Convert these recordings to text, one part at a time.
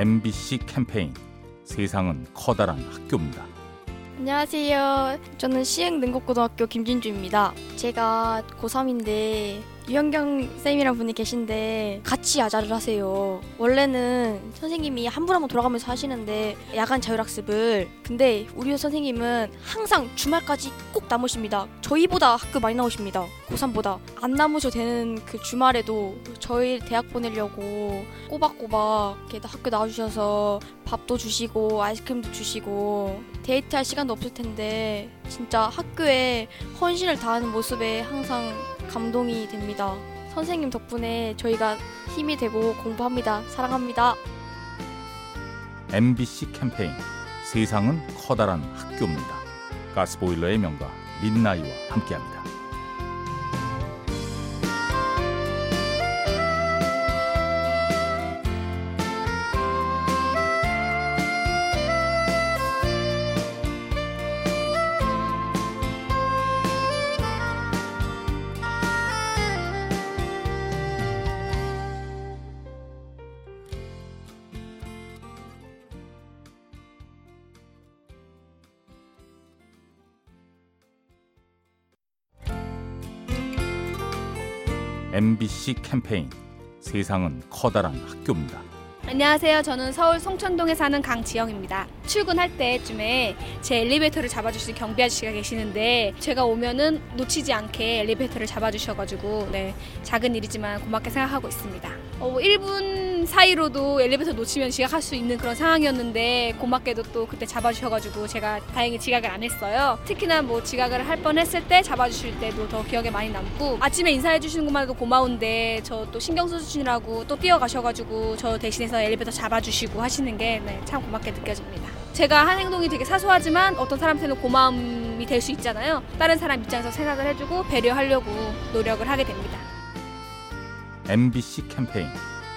MBC 캠페인 세상은 커다란 학교입니다. 안녕하세요. 저는 시흥 능곡고등학교 김진주입니다. 제가 고3인데 유현경 쌤이랑 분이 계신데 같이 야자를 하세요. 원래는 선생님이 한 분 한 분 돌아가면서 하시는데 야간 자율학습을 근데 우리 선생님은 항상 주말까지 꼭 남으십니다. 저희보다 학교 많이 나오십니다. 고3보다 안 남으셔도 되는 그 주말에도 저희 대학 보내려고 꼬박꼬박 이렇게 학교 나와주셔서 밥도 주시고 아이스크림도 주시고 데이트할 시간도 없을 텐데 진짜 학교에 헌신을 다하는 모습에 항상 감동이 됩니다. 선생님 덕분에 저희가 힘이 되고 공부합니다. 사랑합니다. MBC 캠페인 세상은 커다란 학교입니다. 가스보일러의 명가 민나이와 함께합니다. MBC 캠페인 세상은 커다란 학교입니다. 안녕하세요. 저는 서울 송천동에 사는 강지영입니다. 출근할 때쯤에 제 엘리베이터를 잡아주시는 경비 아저씨가 계시는데 제가 오면은 놓치지 않게 엘리베이터를 잡아주셔가지고 네 작은 일이지만 고맙게 생각하고 있습니다. 어, 1분 사이로도 엘리베이터 놓치면 지각할 수 있는 그런 상황이었는데 고맙게도 또 그때 잡아주셔가지고 제가 다행히 지각을 안 했어요. 특히나 뭐 지각을 할 뻔했을 때 잡아주실 때도 더 기억에 많이 남고 아침에 인사해 주시는 것만도 고마운데 저 또 신경 써주시느라고 또 뛰어가셔가지고 저 대신해서 엘리베이터 잡아주시고 하시는 게참 고맙게 느껴집니다. 제가 한 행동이 되게 사소하지만 어떤 사람한테는 고마움이 될 수 있잖아요. 다른 사람 입장에서 생각을 해주고 배려하려고 노력을 하게 됩니다. MBC 캠페인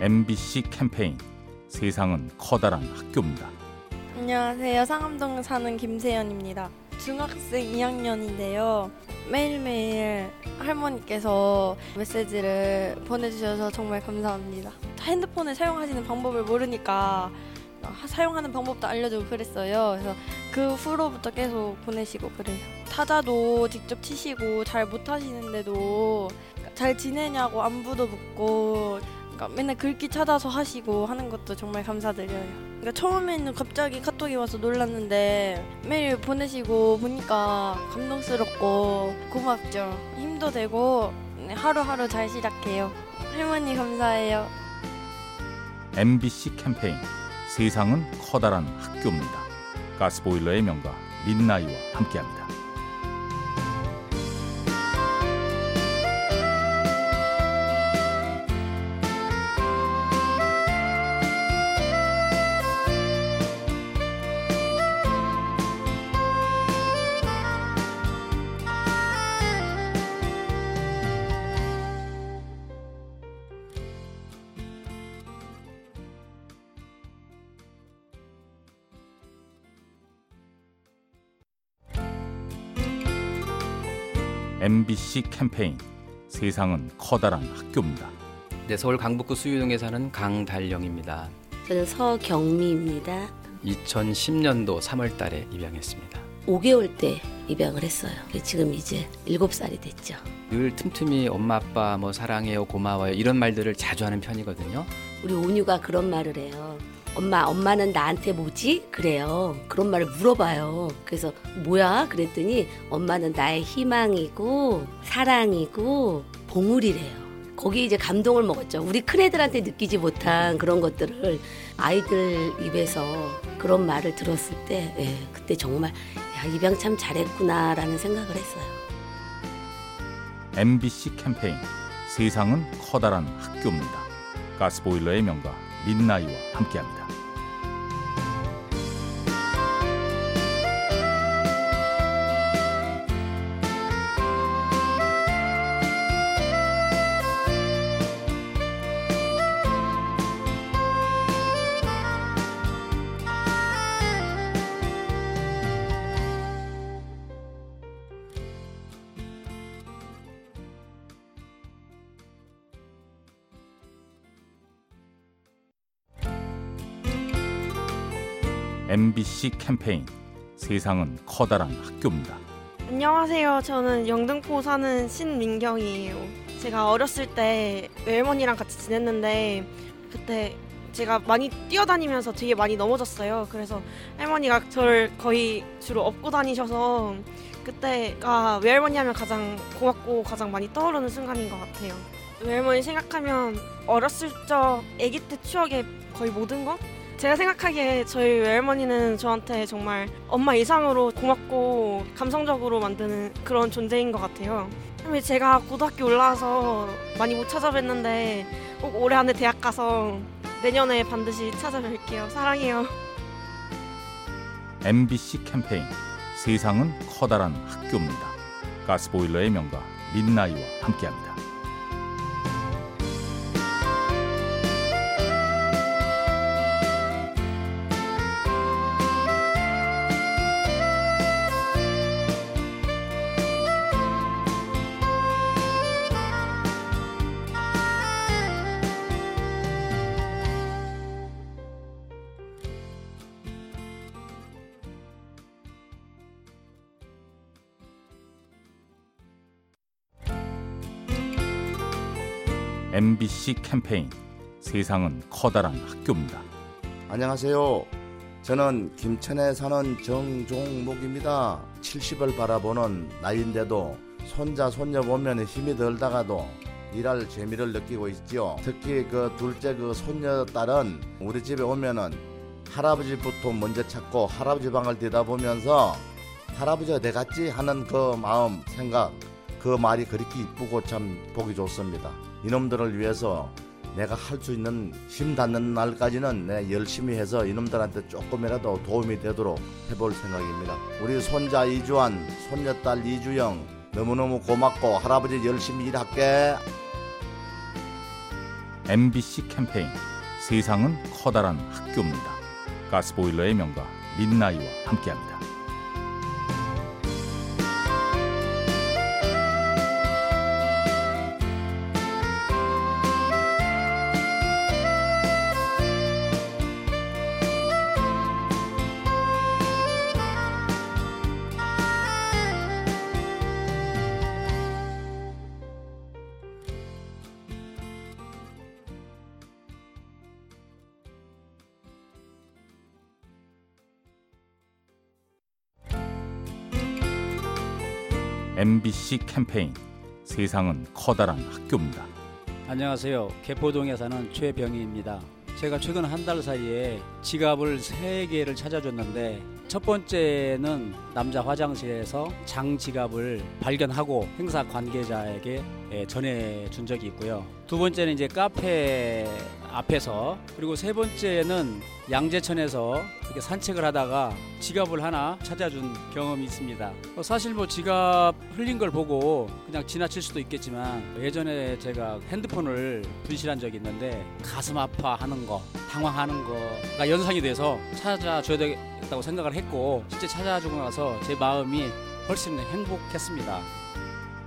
MBC 캠페인 세상은 커다란 학교입니다. 안녕하세요. 상암동 사는 김세연입니다. 중학생 2학년인데요. 매일매일 할머니께서 메시지를 보내주셔서 정말 감사합니다. 핸드폰을 사용하시는 방법을 모르니까 사용하는 방법도 알려주고 그랬어요. 그래서 그 후로부터 계속 보내시고 그래요. 타자도 직접 치시고 잘 못하시는데도 잘 지내냐고 안부도 묻고 그러니까 맨날 글귀 찾아서 하시고 하는 것도 정말 감사드려요. 그러니까 처음에는 갑자기 카톡이 와서 놀랐는데 매일 보내시고 보니까 감동스럽고 고맙죠. 힘도 되고 네, 하루하루 잘 시작해요. 할머니 감사해요. MBC 캠페인 세상은 커다란 학교입니다. 가스보일러의 명가 민나이와 함께합니다. MBC 캠페인 세상은 커다란 학교입니다. 네, 서울 강북구 수유동에 사는 강달령입니다. 저는 서경미입니다. 2010년도 3월 달에 입양했습니다. 5개월 때 입양을 했어요. 지금 이제 7살이 됐죠. 늘 틈틈이 엄마 아빠 뭐 사랑해요 고마워요 이런 말들을 자주 하는 편이거든요. 우리 온유가 그런 말을 해요. 엄마, 엄마는 나한테 뭐지? 그래요. 그런 말을 물어봐요. 그래서 뭐야? 그랬더니 엄마는 나의 희망이고 사랑이고 보물이래요. 거기 이제 감동을 먹었죠. 우리 큰애들한테 느끼지 못한 그런 것들을 아이들 입에서 그런 말을 들었을 때, 예, 그때 정말 야, 입양 참 잘했구나라는 생각을 했어요. MBC 캠페인 세상은 커다란 학교입니다. 가스보일러의 명가 민나이와 함께합니다. MBC 캠페인 세상은 커다란 학교입니다. 안녕하세요. 저는 영등포 사는 신민경이에요. 제가 어렸을 때 외할머니랑 같이 지냈는데 그때 제가 많이 뛰어다니면서 되게 많이 넘어졌어요. 그래서 할머니가 저를 거의 주로 업고 다니셔서 그때가 외할머니 하면 가장 고맙고 가장 많이 떠오르는 순간인 것 같아요. 외할머니 생각하면 어렸을 적 아기 때 추억의 거의 모든 것? 제가 생각하기에 저희 외할머니는 저한테 정말 엄마 이상으로 고맙고 감성적으로 만드는 그런 존재인 것 같아요. 제가 고등학교 올라와서 많이 못 찾아뵀는데 꼭 올해 안에 대학 가서 내년에 반드시 찾아뵐게요. 사랑해요. MBC 캠페인 세상은 커다란 학교입니다. 가스보일러의 명가 민나이와 함께합니다. MBC 캠페인 세상은 커다란 학교입니다. 안녕하세요. 저는 김천에 사는 정종목입니다. 70을 바라보는 나이인데도 손자 손녀 보면 힘이 들다가도 일할 재미를 느끼고 있지요. 특히 그 둘째 그 손녀 딸은 우리 집에 오면은 할아버지부터 먼저 찾고 할아버지 방을 뒤다보면서 할아버지가 내 같지 하는 그 마음 생각 그 말이 그렇게 이쁘고 참 보기 좋습니다. 이놈들을 위해서 내가 할 수 있는 힘 닿는 날까지는 내 열심히 해서 이놈들한테 조금이라도 도움이 되도록 해볼 생각입니다. 우리 손자 이주환, 손녀딸 이주영 너무너무 고맙고 할아버지 열심히 일할게. MBC 캠페인 세상은 커다란 학교입니다. 가스보일러의 명가 민나이와 함께합니다. MBC 캠페인 세상은 커다란 학교입니다. 안녕하세요. 개포동에 사는 최병희입니다. 제가 최근 한 달 사이에 지갑을 세 개를 찾아줬는데 첫 번째는 남자 화장실에서 장 지갑을 발견하고 행사 관계자에게 예, 전해준 적이 있고요. 두 번째는 이제 카페 앞에서 그리고 세 번째는 양재천에서 이렇게 산책을 하다가 지갑을 하나 찾아준 경험이 있습니다. 어, 사실 뭐 지갑 흘린 걸 보고 그냥 지나칠 수도 있겠지만 예전에 제가 핸드폰을 분실한 적이 있는데 가슴 아파하는 거, 당황하는 거가 연상이 돼서 찾아줘야 되겠다고 생각을 했고 실제 찾아주고 나서 제 마음이 훨씬 행복했습니다.